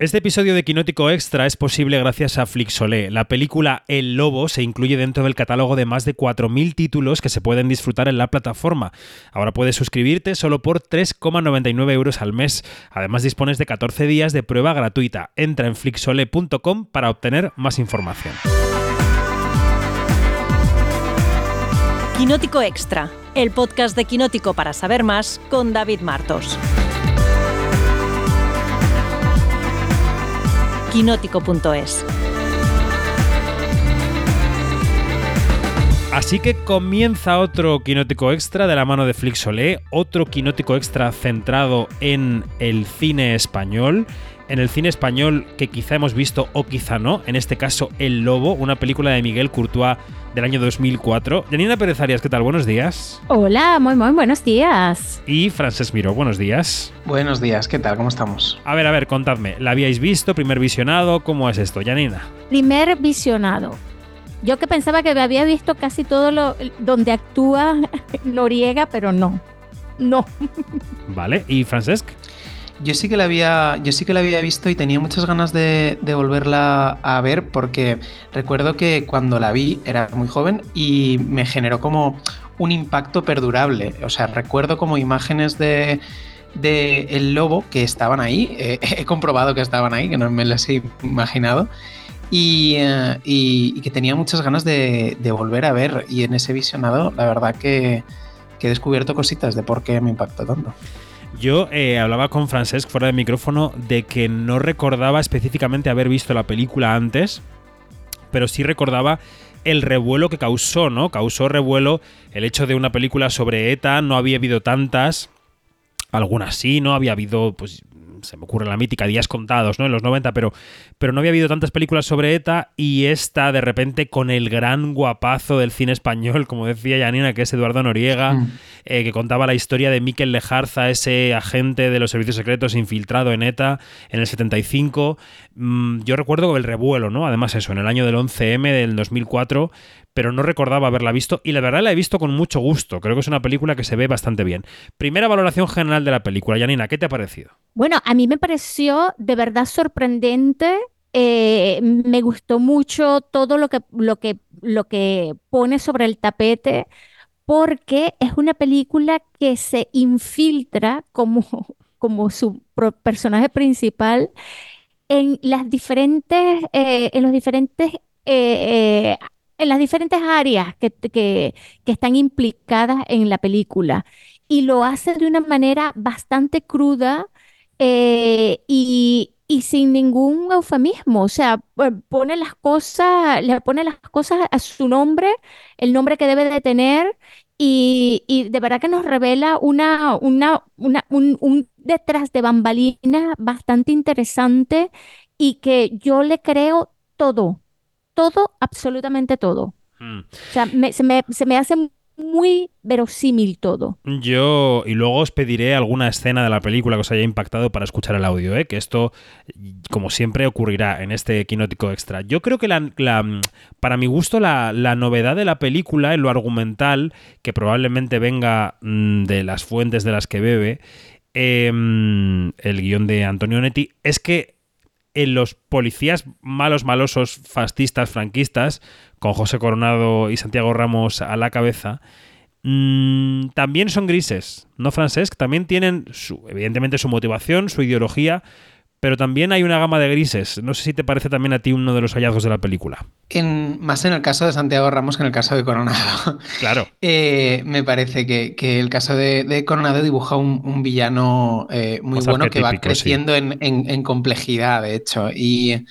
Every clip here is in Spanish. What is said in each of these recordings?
Este episodio de Quinótico Extra es posible gracias a Flixolé. La película El Lobo se incluye dentro del catálogo de más de 4.000 títulos que se pueden disfrutar en la plataforma. Ahora puedes suscribirte solo por 3,99 euros al mes. Además dispones de 14 días de prueba gratuita. Entra en flixolé.com para obtener más información. Quinótico Extra, el podcast de Quinótico para saber más con David Martos. quinótico.es. Así que comienza otro Quinótico Extra de la mano de Flixolé, otro Quinótico Extra centrado en el cine español, en el cine español que quizá hemos visto o quizá no, en este caso El Lobo, una película de Miguel Courtois del año 2004. Janina Pérez Arias, ¿qué tal? Buenos días. Hola, muy, muy buenos días. Y Frances Miró, buenos días. Buenos días, ¿qué tal? ¿Cómo estamos? A ver, a ver, contadme, ¿la habíais visto? ¿Primer visionado? ¿Cómo es esto, Janina? Primer visionado. Yo que pensaba que había visto casi todo lo donde actúa Noriega, pero no. No. Vale, ¿y Francesc? Yo sí que la había, yo sí que la había visto y tenía muchas ganas de, volverla a ver porque recuerdo que cuando la vi era muy joven y me generó como un impacto perdurable. O sea, recuerdo como imágenes de, el lobo que estaban ahí. He comprobado que estaban ahí, que no me las he imaginado. Y, eh, que tenía muchas ganas de, volver a ver. Y en ese visionado, la verdad que, que he descubierto cositas de por qué me impactó tanto. Yo eh, hablaba con Francesc fuera de micrófono de que no recordaba específicamente haber visto la película antes, pero sí recordaba el revuelo que causó, ¿no? Causó revuelo el hecho de una película sobre ETA, no había habido tantas, algunas sí, ¿no? Había habido, pues se me ocurre la mítica Días Contados, ¿no? En los 90, pero, pero no había habido tantas películas sobre ETA y esta de repente con el gran guapazo del cine español, como decía Janina, que es Eduardo Noriega, mm. eh, que contaba la historia de Miquel Lejarza, ese agente de los servicios secretos infiltrado en ETA en el 75. Mm, yo recuerdo el revuelo, ¿no? Además eso, en el año del 11M del 2004, pero no recordaba haberla visto y la verdad la he visto con mucho gusto. Creo que es una película que se ve bastante bien. Primera valoración general de la película. Janina, ¿qué te ha parecido? Bueno, a mí me pareció de verdad sorprendente. Eh, me gustó mucho todo lo que, lo, que, lo que pone sobre el tapete porque es una película que se infiltra como, como su personaje principal en las diferentes, eh, en los diferentes eh, en las diferentes áreas que, que, están implicadas en la película. Y lo hace de una manera bastante cruda eh, y, sin ningún eufemismo. O sea, pone las cosas, le pone las cosas a su nombre, el nombre que debe de tener. Y, de verdad que nos revela una, una, un, un detrás de bambalina bastante interesante y que yo le creo todo todo, absolutamente todo. Hmm. O sea, se, me, hace muy verosímil todo. Yo, y luego os pediré alguna escena de la película que os haya impactado para escuchar el audio, ¿eh? que esto, como siempre, ocurrirá en este quinótico extra. Yo creo que la, para mi gusto la, novedad de la película en lo argumental, que probablemente venga mm, de las fuentes de las que bebe, em, el guion de Antonio Netti, es que en los policías malos, malosos, fascistas, franquistas, con José Coronado y Santiago Ramos a la cabeza, mm, también son grises, ¿no, Francesc? También tienen, su, evidentemente, su motivación, su ideología, pero también hay una gama de grises. No sé si te parece también a ti uno de los hallazgos de la película. En, más en el caso de Santiago Ramos que en el caso de Coronado. Claro. Eh, me parece que, el caso de, Coronado dibuja un, villano eh, muy bueno que va creciendo en, complejidad, de hecho. Y,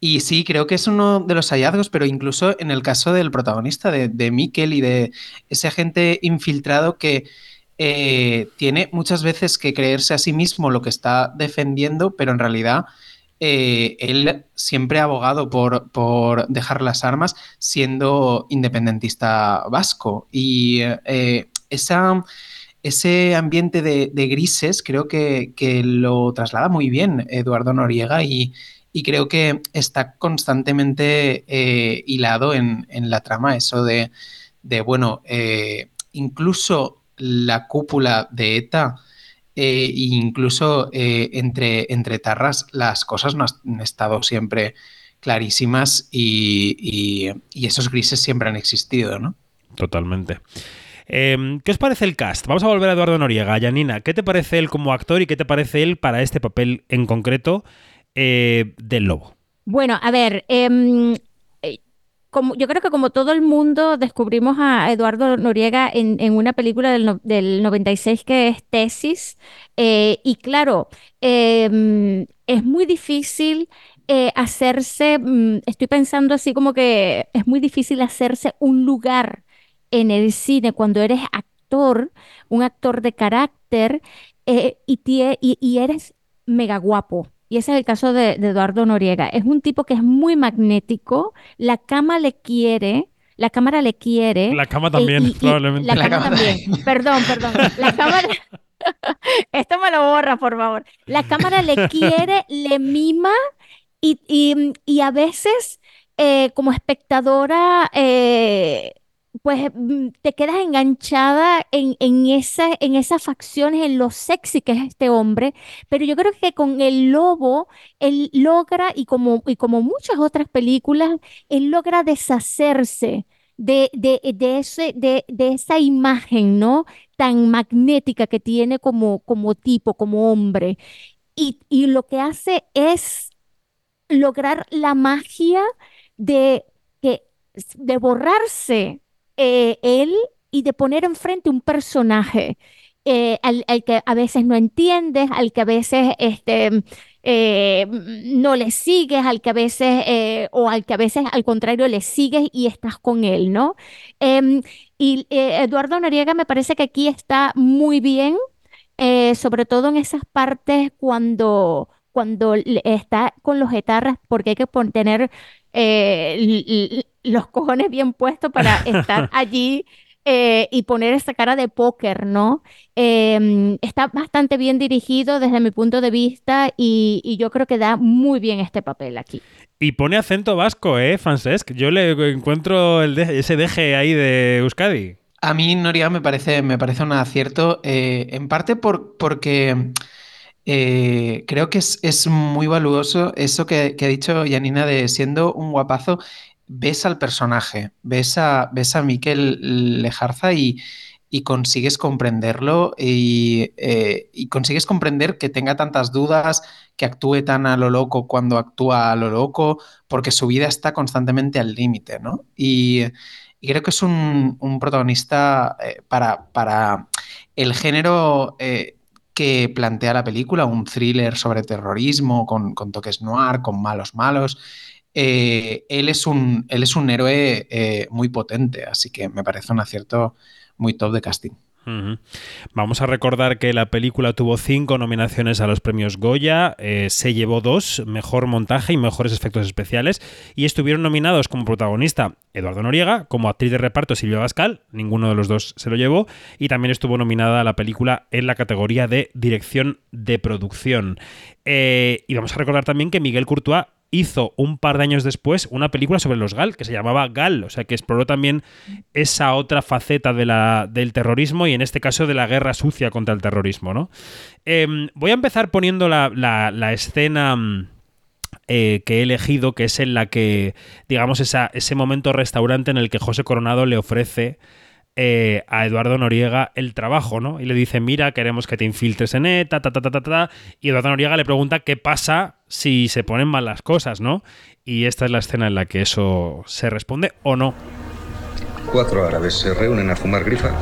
y, sí, creo que es uno de los hallazgos, pero incluso en el caso del protagonista, de, de y de ese agente infiltrado que eh, tiene muchas veces que creerse a sí mismo lo que está defendiendo, pero en realidad eh, él siempre ha abogado por, por, dejar las armas siendo independentista vasco. Y eh, ese ambiente de, grises creo que, lo traslada muy bien Eduardo Noriega y, creo que está constantemente hilado en, la trama eso de, de bueno, incluso la cúpula de ETA e incluso entre, entre tarras las cosas no han estado siempre clarísimas y, esos grises siempre han existido, ¿no? Totalmente. Em, ¿Qué os parece el cast? Vamos a volver a Eduardo Noriega. Yanina, ¿qué te parece él como actor y qué te parece él para este papel en concreto eh, del lobo? Bueno, a ver, em, eh, como, yo creo que como todo el mundo descubrimos a Eduardo Noriega en, una película del, 96 que es Tesis. Eh, y claro, em, es muy difícil hacerse, mm, estoy pensando así como que es muy difícil hacerse un lugar en el cine cuando eres actor, un actor de carácter eh, y, y, eres mega guapo. Y ese es el caso de, Eduardo Noriega. Es un tipo que es muy magnético, la cama le quiere, la cámara le quiere. La cama también, probablemente. La, cama, también. perdón, perdón. La cámara. Esto me lo borra, por favor. La cámara le quiere, le mima y, a veces, eh, como espectadora, eh, pues mm, te quedas enganchada en, en, en esas facciones, en lo sexy que es este hombre, pero yo creo que con el lobo, él logra, y como, y como muchas otras películas, él logra deshacerse de, de, de, ese, de, de esa imagen, ¿no? Tan magnética que tiene como, como tipo, como hombre. Y, y lo que hace es lograr la magia de, que, de borrarse eh, él y de poner enfrente un personaje eh, al, que a veces no entiendes, al que a veces este, eh, no le sigues, al que a veces, o al que a veces al contrario le sigues y estás con él, ¿no? Em, y Eduardo Noriega me parece que aquí está muy bien, sobre todo en esas partes cuando cuando está con los etarras, porque hay que tener eh, los cojones bien puestos para estar allí eh, y poner esa cara de póker, ¿no? Em, está bastante bien dirigido desde mi punto de vista y, yo creo que da muy bien este papel aquí. Y pone acento vasco, ¿eh, Francesc? Yo le encuentro el ese deje ahí de Euskadi. A mí, Noria, me parece, me parece un acierto, eh, en parte por, porque eh, creo que es, muy valuoso eso que, ha dicho Yanina de siendo un guapazo, ves al personaje, ves a, ves a Miquel Lejarza y, consigues comprenderlo eh, y, consigues comprender que tenga tantas dudas, que actúe tan a lo loco cuando actúa a lo loco, porque su vida está constantemente al límite, ¿no? Y, creo que es un, protagonista eh, para, para, el género que plantea la película, un thriller sobre terrorismo con, toques noir, con malos malos. Eh, él, es un, él es un héroe eh, muy potente, así que me parece un acierto muy top de casting. Vamos a recordar que la película tuvo cinco nominaciones a los premios Goya, eh, se llevó dos, mejor montaje y mejores efectos especiales, y estuvieron nominados como protagonista Eduardo Noriega, como actriz de reparto Silvia Bascal, ninguno de los dos se lo llevó, y también estuvo nominada la película en la categoría de dirección de producción. Eh, y vamos a recordar también que Miguel Courtois hizo un par de años después una película sobre los GAL, que se llamaba GAL, o sea que exploró también esa otra faceta del terrorismo y en este caso de la guerra sucia contra el terrorismo, ¿no? Em, voy a empezar poniendo la, escena... Mm, eh, que he elegido, que es en la que, digamos, ese momento restaurante en el que José Coronado le ofrece eh, a Eduardo Noriega el trabajo, ¿no? Y le dice, mira, queremos que te infiltres en ETA, ta, ta, ta, ta, ta. Y Eduardo Noriega le pregunta qué pasa si se ponen mal las cosas, ¿no? Y esta es la escena en la que eso se responde o no. Cuatro árabes se reúnen a fumar grifa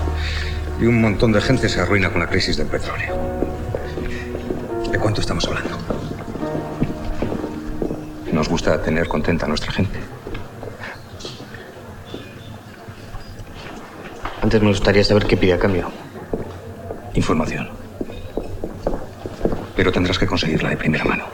y un montón de gente se arruina con la crisis del petróleo. ¿De cuánto estamos hablando? Nos gusta tener contenta a nuestra gente. Antes me gustaría saber qué pide a cambio. Información. Pero tendrás que conseguirla de primera mano.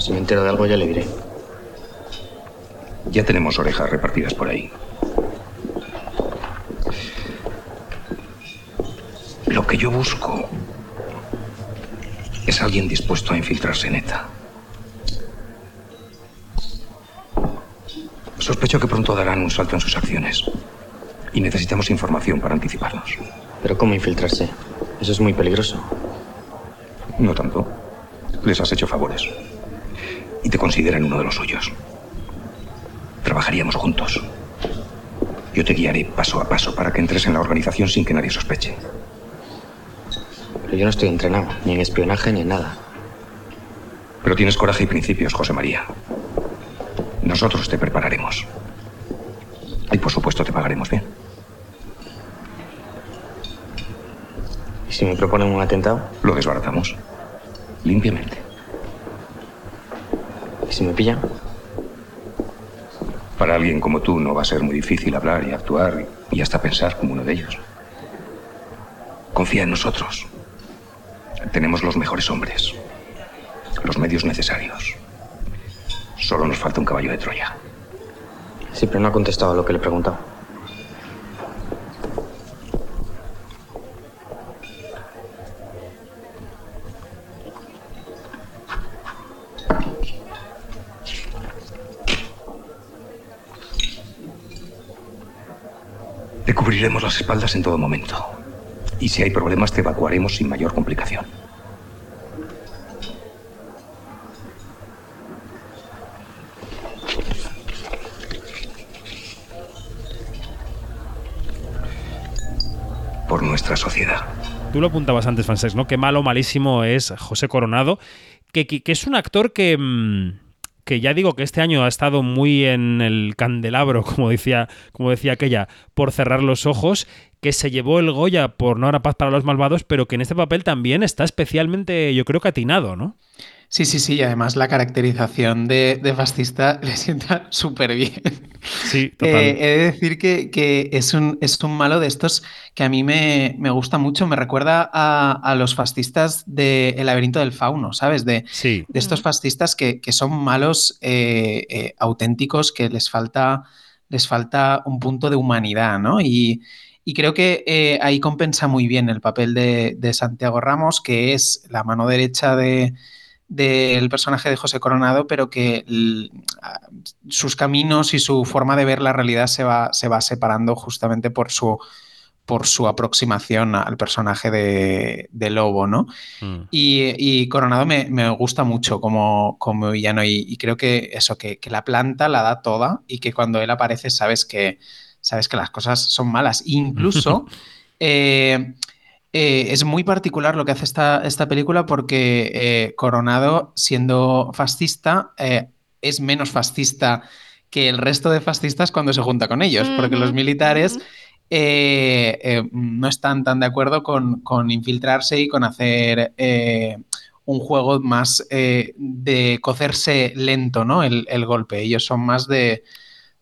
Si me entero de algo ya le diré. Ya tenemos orejas repartidas por ahí. Lo que yo busco es alguien dispuesto a infiltrarse en ETA. Sospecho que pronto darán un salto en sus acciones. Y necesitamos información para anticiparnos. Pero ¿cómo infiltrarse? Eso es muy peligroso. No tanto. Les has hecho favores. Y te consideran uno de los suyos. Trabajaríamos juntos. Yo te guiaré paso a paso para que entres en la organización sin que nadie sospeche. Yo no estoy entrenado, ni en espionaje ni en nada. Pero tienes coraje y principios, José María. Nosotros te prepararemos. Y por supuesto te pagaremos bien. ¿Y si me proponen un atentado? Lo desbaratamos. Limpiamente. ¿Y si me pillan? Para alguien como tú no va a ser muy difícil hablar y actuar y hasta pensar como uno de ellos. Confía en nosotros. Tenemos los mejores hombres, los medios necesarios. Solo nos falta un caballo de Troya. Sí, pero no ha contestado a lo que le he preguntado. Te cubriremos las espaldas en todo momento. Y si hay problemas, te evacuaremos sin mayor complicación. Por nuestra sociedad. Tú lo apuntabas antes, Francesc, ¿no? Qué malo, malísimo es José Coronado, que, es un actor que... Mmm que ya digo que este año ha estado muy en el candelabro, como decía, como decía aquella, por cerrar los ojos, que se llevó el Goya por No habrá paz para los malvados, pero que en este papel también está especialmente, yo creo que atinado, ¿no? Sí, sí, sí, y además la caracterización de, de fascista le sienta súper bien. Sí, total. Eh, he de decir que, que, es, un, es un malo de estos que a mí me, me gusta mucho, me recuerda a, a los fascistas de El laberinto del fauno, ¿sabes? De, sí. de estos fascistas que, que son malos eh, eh, auténticos, que les falta, les falta un punto de humanidad, ¿no? Y, y creo que eh, ahí compensa muy bien el papel de, de, Santiago Ramos, que es la mano derecha de, del personaje de José Coronado, pero que sus caminos y su forma de ver la realidad se va, se va separando justamente por su, por su aproximación al personaje de, de Lobo, ¿no? Mm. Y, y, Coronado me, me, gusta mucho como, como villano y, y, creo que eso, que, que, la planta la da toda y que cuando él aparece sabes que, sabes que las cosas son malas. Incluso... eh, eh, es muy particular lo que hace esta, esta película porque eh, Coronado, siendo fascista, eh, es menos fascista que el resto de fascistas cuando se junta con ellos, uh -huh, porque los militares no están tan de acuerdo con, con, infiltrarse y con hacer un juego más de cocerse lento, ¿no? El, el golpe. Ellos son más de,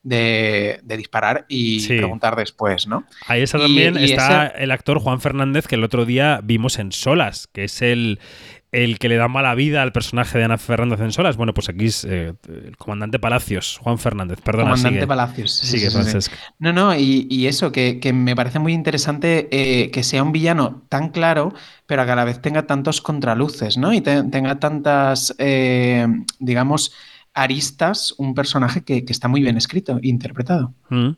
de, de, disparar y sí. preguntar después, ¿no? Ahí está también y, y está el actor Juan Fernández que el otro día vimos en Solas, que es el, el que le da mala vida al personaje de Ana Fernández en Solas. Bueno, pues aquí es eh, el comandante Palacios, Juan Fernández, perdona. Comandante sigue. Palacios. Sigue, sí, Francesc. Sí. No, no, y, y eso, que, que, me parece muy interesante eh, que sea un villano tan claro, pero que a la vez tenga tantos contraluces, ¿no? Y te, tenga tantas, eh, digamos, aristas, un personaje que, que, está muy bien escrito, interpretado. Mm.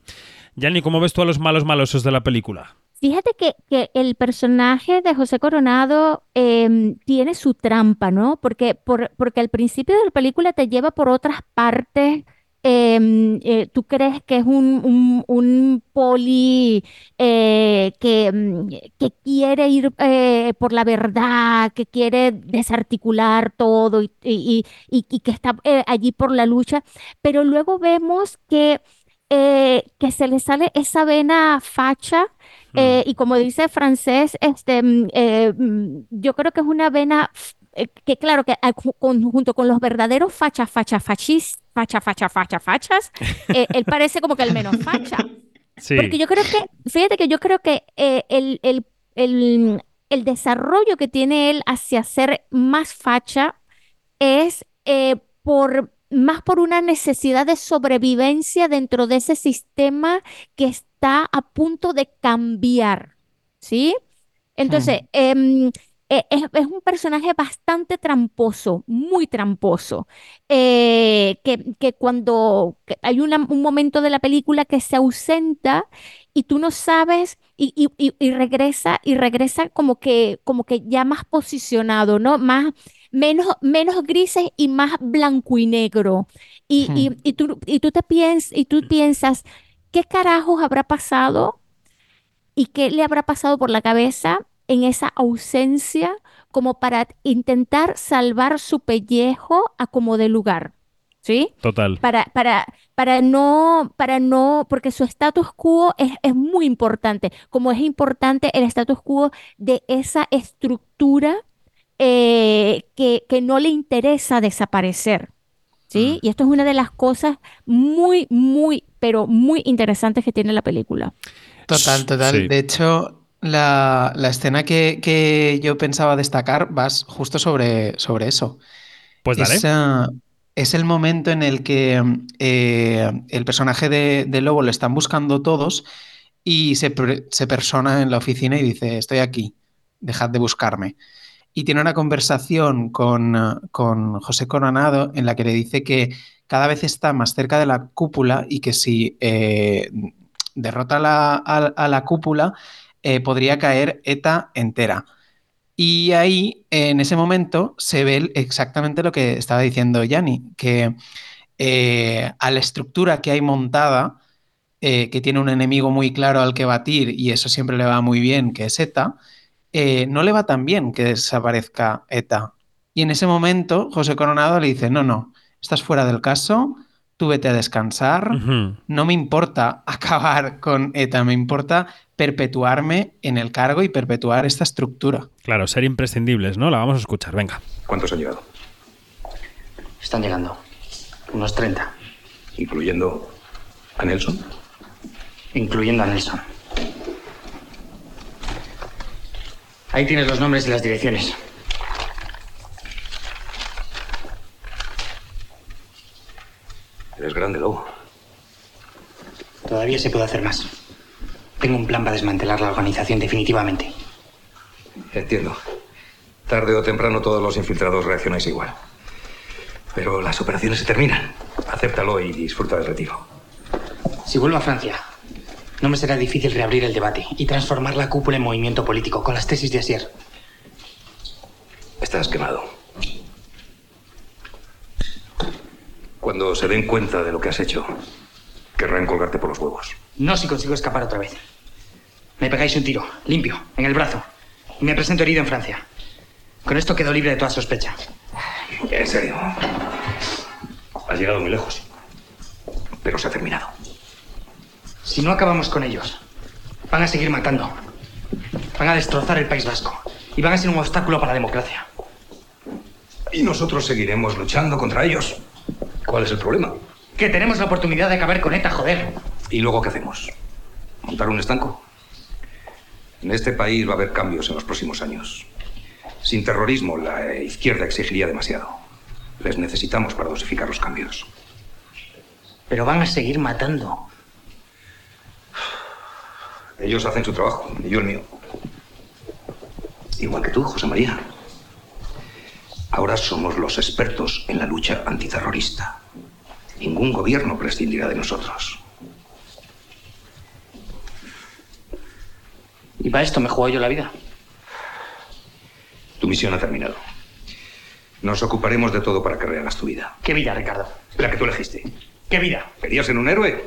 Yanni, ¿cómo ves tú a los malos malosos de la película? Fíjate que, que el personaje de José Coronado eh, tiene su trampa, ¿no? Porque, por, porque al principio de la película te lleva por otras partes. Eh, eh, tú crees que es un, un, un poli eh, que, mm, que, quiere ir eh, por la verdad, que quiere desarticular todo y, y, y, y que está allí por la lucha, pero luego vemos que, que se le sale esa vena facha eh, y como dice francés, este, mm, eh, mm, yo creo que es una vena eh, que claro, que con, junto con los verdaderos fachas, fachas, fachis, facha, facha, facha, fachas, eh, él parece como que el menos facha. Sí. Porque yo creo que, fíjate que yo creo que eh, el, el, el, el, desarrollo que tiene él hacia ser más facha es por más por una necesidad de sobrevivencia dentro de ese sistema que está a punto de cambiar, ¿sí? Entonces, hmm. eh, eh, es, un personaje bastante tramposo, muy tramposo, eh, que, cuando hay un momento de la película que se ausenta y tú no sabes y, regresa y regresa como que, como que ya más posicionado, ¿no? Más, menos, menos grises y más blanco y negro. Y, y, tú, y, tú, te piensas, y tú piensas, ¿qué carajos habrá pasado? ¿Y qué le habrá pasado por la cabeza en esa ausencia como para intentar salvar su pellejo a como de lugar? ¿Sí? Total. Para, para, para no, para no, porque su status quo es, es muy importante, como es importante el status quo de esa estructura eh, que, que no le interesa desaparecer. ¿sí? Y esto es una de las cosas muy, muy, pero muy interesantes que tiene la película. Total, total. De hecho, la, escena que, yo pensaba destacar vas justo sobre, sobre eso. Pues dale. Es, el momento en el que eh, el personaje de, Lobo lo están buscando todos y se, se persona en la oficina y dice, estoy aquí, dejad de buscarme y tiene una conversación con, José Coronado en la que le dice que cada vez está más cerca de la cúpula y que si eh, derrota a, la cúpula eh, podría caer ETA entera. Y ahí, en ese momento, se ve exactamente lo que estaba diciendo Yanni, que eh, a la estructura que hay montada, que tiene un enemigo muy claro al que batir y eso siempre le va muy bien, que es ETA, eh, no le va tan bien que desaparezca ETA. Y en ese momento José Coronado le dice, no, no, estás fuera del caso, tú vete a descansar, no me importa acabar con ETA, me importa perpetuarme en el cargo y perpetuar esta estructura. Claro, ser imprescindibles, ¿no? La vamos a escuchar, venga. ¿Cuántos han llegado? Están llegando, unos 30. ¿Incluyendo a Nelson? Incluyendo a Nelson. Ahí tienes los nombres y las direcciones. Eres grande, Lobo. Todavía se puede hacer más. Tengo un plan para desmantelar la organización definitivamente. Entiendo. Tarde o temprano todos los infiltrados reaccionáis igual. Pero las operaciones se terminan. Acéptalo y disfruta del retiro. Si vuelvo a Francia, no me será difícil reabrir el debate y transformar la cúpula en movimiento político con las tesis de Asier. Estás quemado. Cuando se den cuenta de lo que has hecho, querrán colgarte por los huevos. No si consigo escapar otra vez. Me pegáis un tiro, limpio, en el brazo, y me presento herido en Francia. Con esto quedo libre de toda sospecha. En serio. Has llegado muy lejos. Pero se ha terminado. Si no acabamos con ellos, van a seguir matando. Van a destrozar el País Vasco. Y van a ser un obstáculo para la democracia. Y nosotros seguiremos luchando contra ellos. ¿Cuál es el problema? Que tenemos la oportunidad de acabar con ETA, joder. ¿Y luego qué hacemos? ¿Montar un estanco? En este país va a haber cambios en los próximos años. Sin terrorismo, la izquierda exigiría demasiado. Les necesitamos para dosificar los cambios. Pero van a seguir matando. Ellos hacen su trabajo y yo el mío. Igual que tú, José María. Ahora somos los expertos en la lucha antiterrorista. Ningún gobierno prescindirá de nosotros. Y para esto me juego yo la vida. Tu misión ha terminado. Nos ocuparemos de todo para que rehagas tu vida. ¿Qué vida, Ricardo? La que tú elegiste. ¿Qué vida? ¿Querías ser un héroe?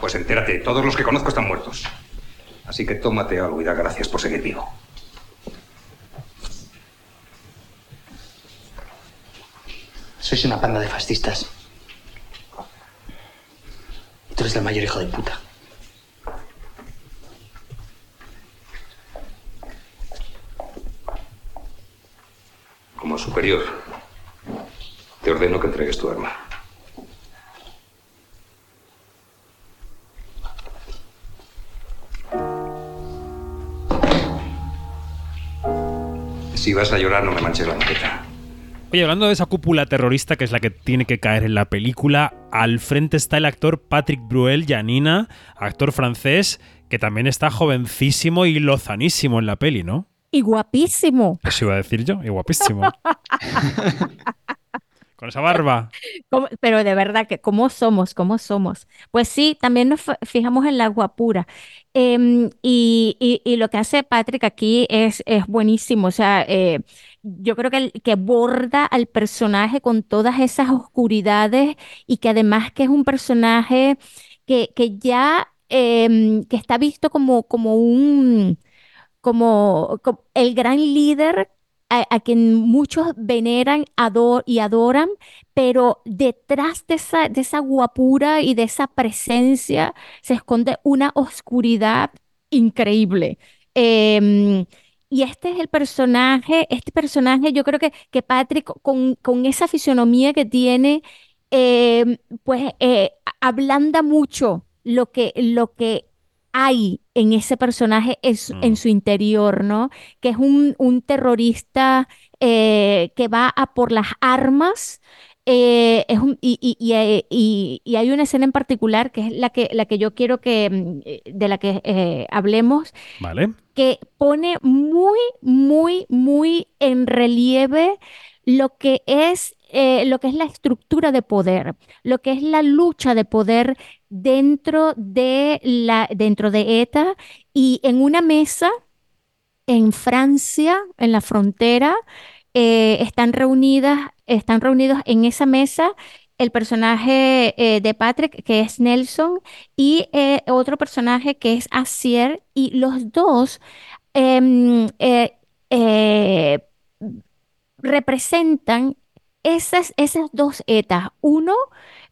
Pues entérate, todos los que conozco están muertos. Así que tómate algo y da gracias por seguir vivo. Sois una panda de fascistas. Y tú eres el mayor hijo de puta. Como superior, te ordeno que entregues tu arma. Si vas a llorar, no me manches la maqueta. Oye, hablando de esa cúpula terrorista que es la que tiene que caer en la película, al frente está el actor Patrick Bruel Janina, actor francés, que también está jovencísimo y lozanísimo en la peli, ¿no? Y guapísimo. Eso iba a decir yo, y guapísimo. Con esa barba. Pero de verdad que, ¿cómo somos? ¿Cómo somos? Pues sí, también nos fijamos en la guapura. Em, y, lo que hace Patrick aquí es, es buenísimo. O sea, eh, yo creo que, que borda al personaje con todas esas oscuridades y que además que es un personaje que, que ya em, que está visto como, como un como, el gran líder a, quien muchos veneran y adoran, pero detrás de esa, de esa guapura y de esa presencia se esconde una oscuridad increíble. Em, y este es el personaje, este personaje, yo creo que, que Patrick, con, esa fisionomía que tiene, em, pues eh, ablanda mucho lo que, lo que hay en ese personaje en mm. su interior, ¿no? Que es un, terrorista eh, que va a por las armas. Eh, es eh, y, hay una escena en particular que es la que, la que yo quiero que mm, de la que hablemos. Vale. Que pone muy, muy, muy en relieve lo que es lo que es la estructura de poder, lo que es la lucha de poder dentro de, la, dentro de ETA y en una mesa en Francia, en la frontera, eh, están reunidas, están reunidos en esa mesa el personaje eh, de Patrick, que es Nelson, y eh, otro personaje que es Asier, y los dos em, representan esas, esas dos etas. Uno,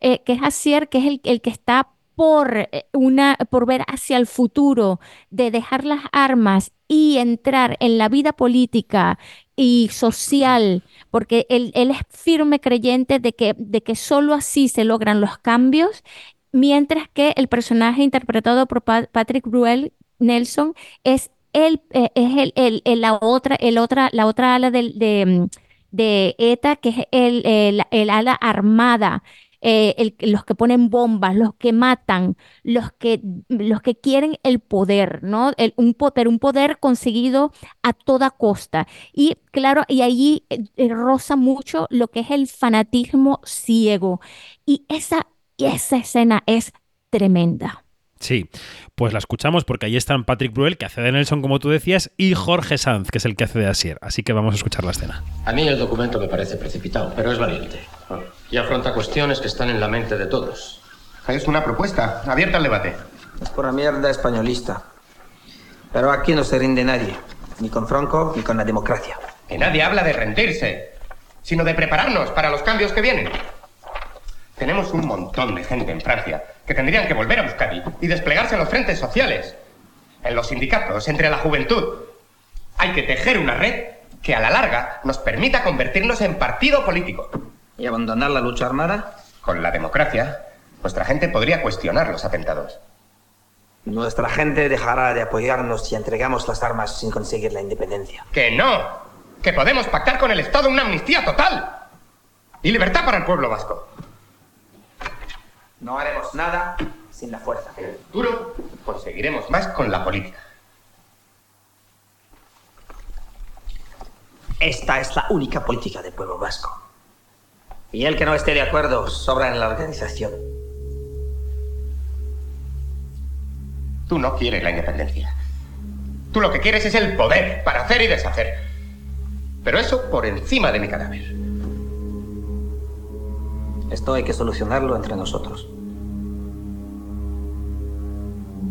eh, que es Asier, que es el, el que está por, eh, una, por ver hacia el futuro, de dejar las armas y entrar en la vida política y social, porque él, él, es firme creyente de que, de que solo así se logran los cambios, mientras que el personaje interpretado por Patrick Bruel Nelson es, él, eh, es el, el, la, otra, el otra, la otra ala de, de, de ETA, que es el, el ala armada eh, los que ponen bombas, los que matan, los que, los que quieren el poder, ¿no? El, un, pero un poder conseguido a toda costa. Y claro, y allí eh, eh, roza mucho lo que es el fanatismo ciego. Y esa, esa escena es tremenda. Sí, pues la escuchamos porque ahí están Patrick Bruel, que hace de Nelson, como tú decías, y Jorge Sanz, que es el que hace de Asier. Así que vamos a escuchar la escena. A mí el documento me parece precipitado, pero es valiente. Y afronta cuestiones que están en la mente de todos. Es una propuesta, abierta al debate. Es por la mierda españolista. Pero aquí no se rinde nadie, ni con Franco ni con la democracia. Que nadie habla de rendirse, sino de prepararnos para los cambios que vienen. Tenemos un montón de gente en Francia que tendrían que volver a Euskadi y desplegarse en los frentes sociales, en los sindicatos, entre la juventud. Hay que tejer una red que a la larga nos permita convertirnos en partido político. ¿Y abandonar la lucha armada? Con la democracia, nuestra gente podría cuestionar los atentados. Nuestra gente dejará de apoyarnos si entregamos las armas sin conseguir la independencia. ¡Que no! ¡Que podemos pactar con el Estado una amnistía total! Y libertad para el pueblo vasco. No haremos nada sin la fuerza. Duro, conseguiremos más con la política. Esta es la única política del pueblo vasco. Y el que no esté de acuerdo sobra en la organización. Tú no quieres la independencia. Tú lo que quieres es el poder para hacer y deshacer. Pero eso por encima de mi cadáver. Esto hay que solucionarlo entre nosotros.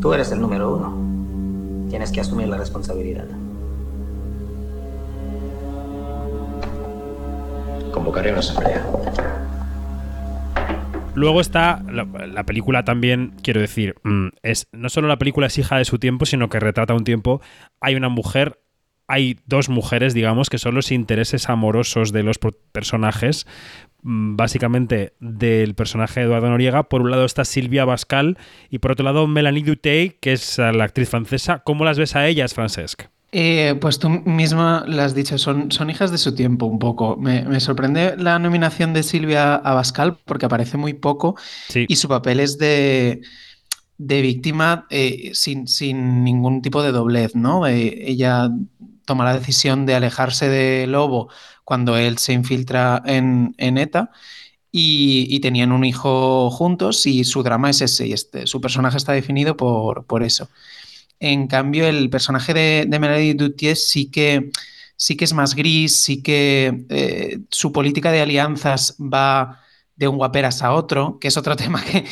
Tú eres el número uno. Tienes que asumir la responsabilidad. Convocaré una asamblea. Luego está la, película también, quiero decir, mm, es no solo la película es hija de su tiempo, sino que retrata un tiempo. Hay una mujer, hay dos mujeres, digamos, que son los intereses amorosos de los personajes, básicamente del personaje de Eduardo Noriega. Por un lado está Silvia Bascal y por otro lado Melanie Dutey, que es la actriz francesa. ¿Cómo las ves a ellas, Francesc? Eh, pues tú misma lo has dicho, son, son hijas de su tiempo un poco. Me, sorprende la nominación de Silvia Abascal porque aparece muy poco y su papel es de, de víctima eh, sin, sin, ningún tipo de doblez, ¿no? Eh, ella toma la decisión de alejarse de Lobo cuando él se infiltra en, ETA. Y, tenían un hijo juntos y su drama es ese, y este, su personaje está definido por, por eso. En cambio, el personaje de, de Melanie Dutier sí que, sí que es más gris, sí que eh, su política de alianzas va de un guaperas a otro, que es otro tema que,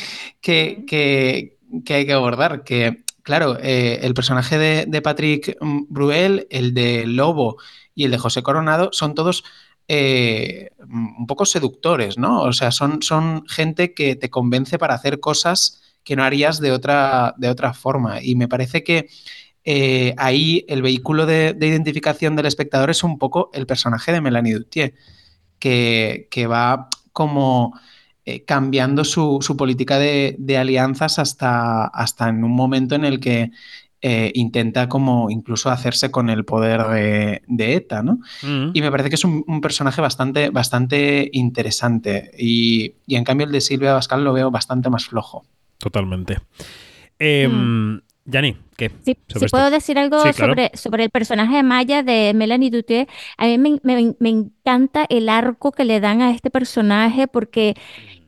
que, que, hay que abordar, que claro, eh, el personaje de, Patrick Bruel, el de Lobo y el de José Coronado son todos eh, un poco seductores, ¿no? O sea, son, son gente que te convence para hacer cosas que no harías de otra, de otra forma. Y me parece que eh, ahí el vehículo de, identificación del espectador es un poco el personaje de Melanie Dutier, que, que va como eh, cambiando su, política de, alianzas hasta, hasta en un momento en el que eh, intenta como incluso hacerse con el poder de, ETA, ¿no? Mm. Y me parece que es un, personaje bastante, bastante interesante. Y, en cambio el de Silvia Bascal lo veo bastante más flojo. Totalmente. Eh, Yanni, ¿qué? si puedo decir algo sobre, sobre el personaje de Maya de Melanie Dutier. A mí me, me, encanta el arco que le dan a este personaje porque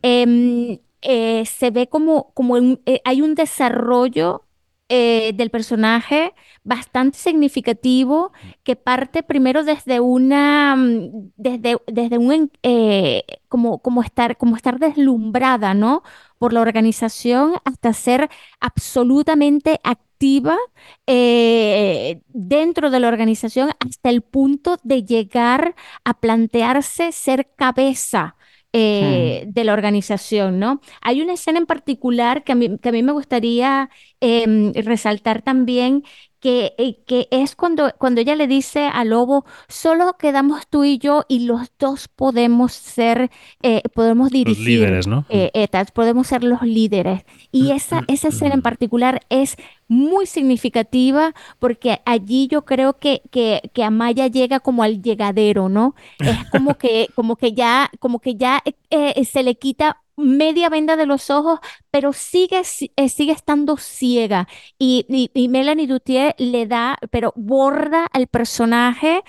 Em, eh, se ve como, como eh, hay un desarrollo eh, del personaje bastante significativo que parte primero desde una, mm, desde, desde un, como, como, estar, como estar deslumbrada, ¿no? Por la organización hasta ser absolutamente activa dentro de la organización hasta el punto de llegar a plantearse ser cabeza eh, de la organización, ¿no? Hay una escena en particular que a mí, que a mí me gustaría em, resaltar también, que, eh, que, es cuando, cuando ella le dice al lobo, solo quedamos tú y yo y los dos podemos ser, eh, podemos dirigir. Los líderes, ¿no? podemos ser los líderes. Y esa, esa escena en particular es muy significativa porque allí yo creo que, que, que, Amaya llega como al llegadero, ¿no? Es como que, como que ya, como que ya eh, eh, se le quita media venda de los ojos, pero sigue, eh, sigue estando ciega. Y, y, Melanie Dutier le da, pero borda al personaje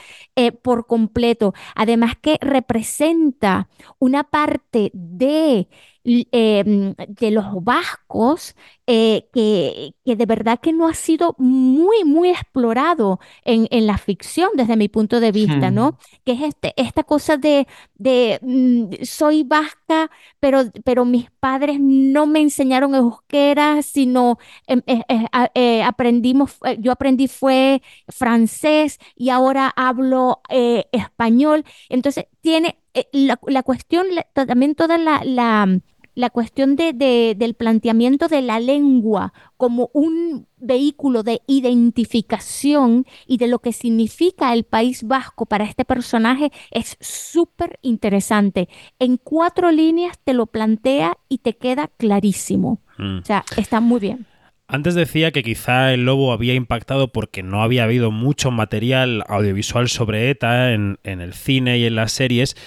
por completo. Además que representa una parte de Em, de los vascos eh, que, que, de verdad que no ha sido muy, muy explorado en, en la ficción desde mi punto de vista, ¿no? Hmm. Que es este, esta cosa de, de mm, soy vasca, pero, pero mis padres no me enseñaron euskera, sino em, eh, eh, aprendimos, yo aprendí fue francés y ahora hablo español. Entonces, tiene la, la, cuestión, también toda la, la la cuestión de, del planteamiento de la lengua como un vehículo de identificación y de lo que significa el País Vasco para este personaje es súper interesante. En cuatro líneas te lo plantea y te queda clarísimo. Mm. O sea, está muy bien. Antes decía que quizá el lobo había impactado porque no había habido mucho material audiovisual sobre ETA en, en el cine y en las series,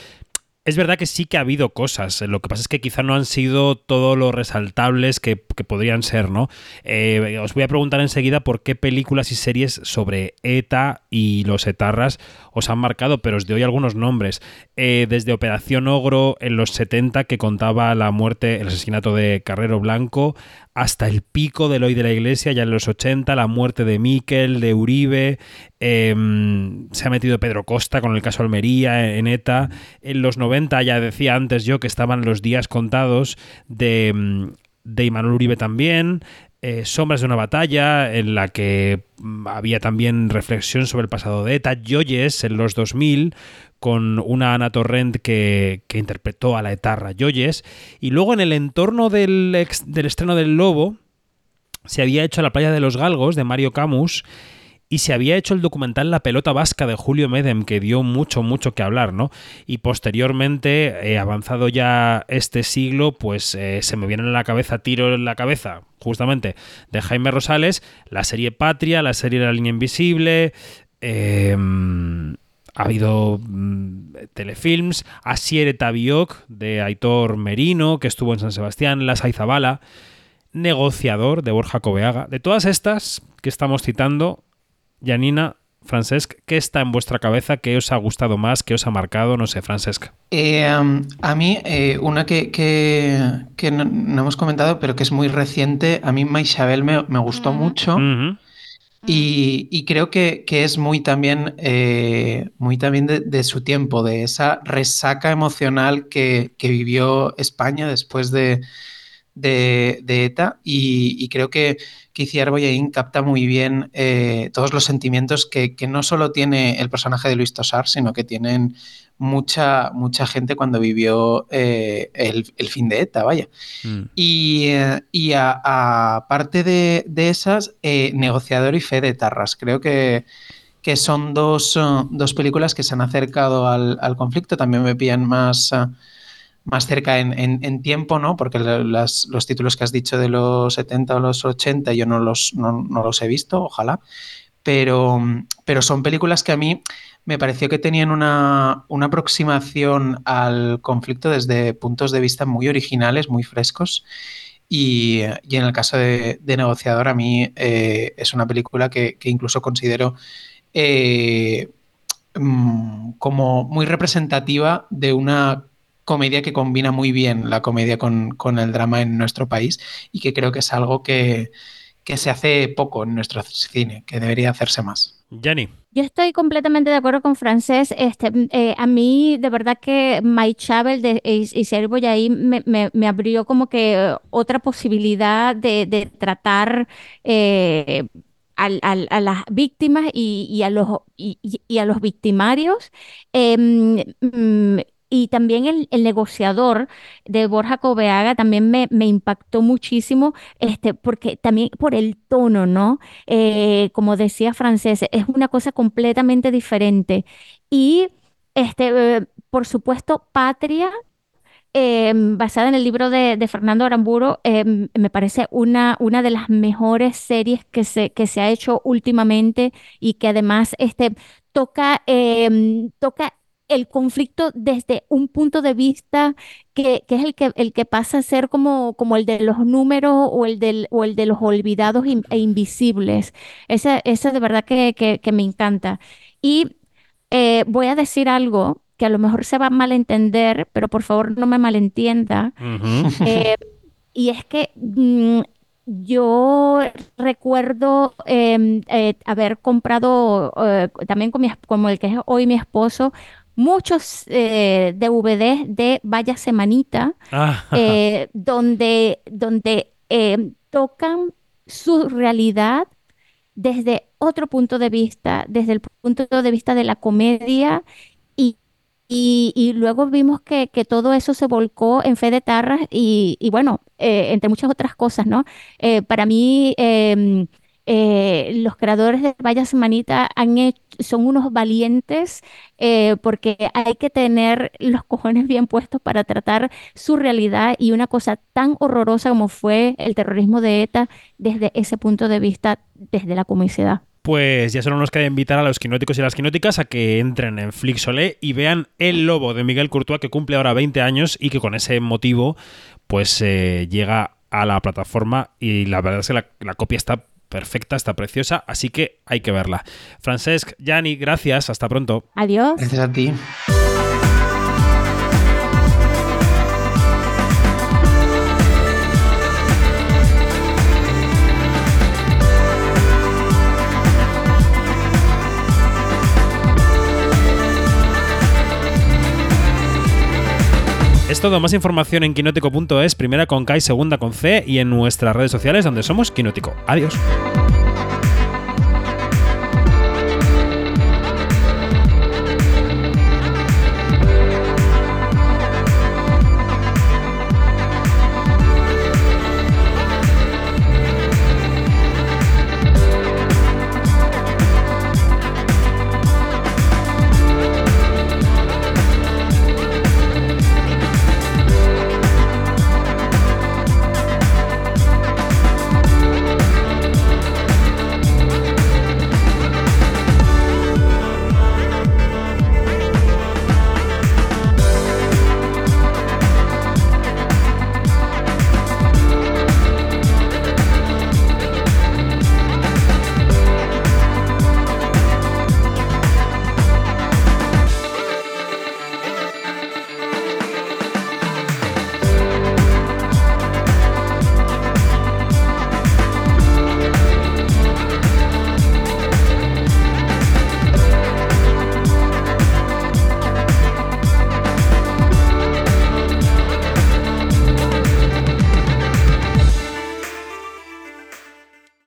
es verdad que sí que ha habido cosas. Lo que pasa es que quizá no han sido todos los resaltables que, podrían ser, ¿no? Eh, os voy a preguntar enseguida por qué películas y series sobre ETA y los etarras os han marcado, pero os doy algunos nombres. Eh, desde Operación Ogro en los 70, que contaba la muerte, el asesinato de Carrero Blanco, hasta el pico del hoy de la iglesia, ya en los 80, la muerte de Miquel, de Uribe, em, se ha metido Pedro Costa con el caso Almería en ETA, en los 90 ya decía antes yo que estaban los días contados de, em, de Imanol Uribe también, eh, Sombras de una batalla, en la que mm, había también reflexión sobre el pasado de ETA, Joyes en los 2000, con una Ana Torrent que, interpretó a la etarra Joyes, y luego en el entorno del, del estreno del Lobo se había hecho La playa de los galgos de Mario Camus, y se había hecho el documental La pelota vasca de Julio Medem, que dio mucho, mucho que hablar, ¿no? Y posteriormente, eh, avanzado ya este siglo, pues eh, se me vienen a la cabeza, tiro en la cabeza, justamente, de Jaime Rosales, la serie Patria, la serie La línea invisible, em, ha habido mm, telefilms, Asiere Tabiok de Aitor Merino, que estuvo en San Sebastián, La Saizabala, Negociador de Borja Coveaga. De todas estas que estamos citando, Yanina, Francesc, ¿qué está en vuestra cabeza? ¿Qué os ha gustado más? ¿Qué os ha marcado? No sé, Francesc. Eh, a mí, eh, una que, que, no, hemos comentado, pero que es muy reciente, a mí Maishabel me, me gustó mucho. y, creo que, es muy también, eh, muy también de, su tiempo, de esa resaca emocional que, vivió España después de, de, ETA. y creo que que Iciar Boyain capta muy bien eh, todos los sentimientos que, no solo tiene el personaje de Luis Tosar, sino que tienen mucha, mucha gente cuando vivió eh, el, fin de ETA, vaya. Mm. Y, y aparte de, esas, eh, Negociador y Fe de Tarras. Creo que, que son dos, dos, películas que se han acercado al, al conflicto, también me pillan más más cerca en, tiempo, ¿no? Porque los títulos que has dicho de los 70 o los 80 yo no los, no, los he visto, ojalá. Pero, pero son películas que a mí me pareció que tenían una, aproximación al conflicto desde puntos de vista muy originales, muy frescos. Y, en el caso de, Negociador, a mí eh, es una película que, incluso considero eh, mm, como muy representativa de una comedia que combina muy bien la comedia con, el drama en nuestro país y que creo que es algo que, se hace poco en nuestro cine, que debería hacerse más. Jenny. Yo estoy completamente de acuerdo con Francés. Este, eh, a mí, de verdad que My Travel de Isabel Boyaí me, me, abrió como que otra posibilidad de, tratar eh, a, las víctimas y, a los, y, a los victimarios. Em, mm, y también el, negociador de Borja Coveaga también me, impactó muchísimo, este, porque también por el tono, ¿no? Eh, como decía Francés, es una cosa completamente diferente. Y, este, eh, por supuesto, Patria, eh, basada en el libro de, Fernando Aramburo, me parece una, una de las mejores series que se, que se ha hecho últimamente y que además este, toca, toca el conflicto desde un punto de vista que, es el que, el que pasa a ser como, como el de los números o el, del, o el de los olvidados e invisibles. Ese, ese de verdad que, me encanta. Y eh, voy a decir algo que a lo mejor se va a malentender, pero por favor no me malentienda. Eh, y es que mm, yo recuerdo em, eh, haber comprado, también con como el que es hoy mi esposo, muchos eh, DVDs de Vaya Semanita, ah. eh, donde, donde eh, tocan su realidad desde otro punto de vista, desde el punto de vista de la comedia y, luego vimos que, todo eso se volcó en Fe de Tarras y, bueno, entre muchas otras cosas, ¿no? para mí, em, eh, los creadores de Vaya Semanita han son unos valientes eh, porque hay que tener los cojones bien puestos para tratar su realidad y una cosa tan horrorosa como fue el terrorismo de ETA desde ese punto de vista, desde la comicidad. Pues ya solo nos queda invitar a los quinóticos y las quinóticas a que entren en Flixolé y vean El Lobo de Miguel Courtois, que cumple ahora 20 años y que con ese motivo pues eh, llega a la plataforma y la verdad es que la copia está perfecta, está preciosa, así que hay que verla. Francesc, Yanni, gracias, hasta pronto. Adiós. Gracias a ti. Es todo, más información en quinótico.es, primera con K y segunda con C y en nuestras redes sociales donde somos Quinótico. Adiós.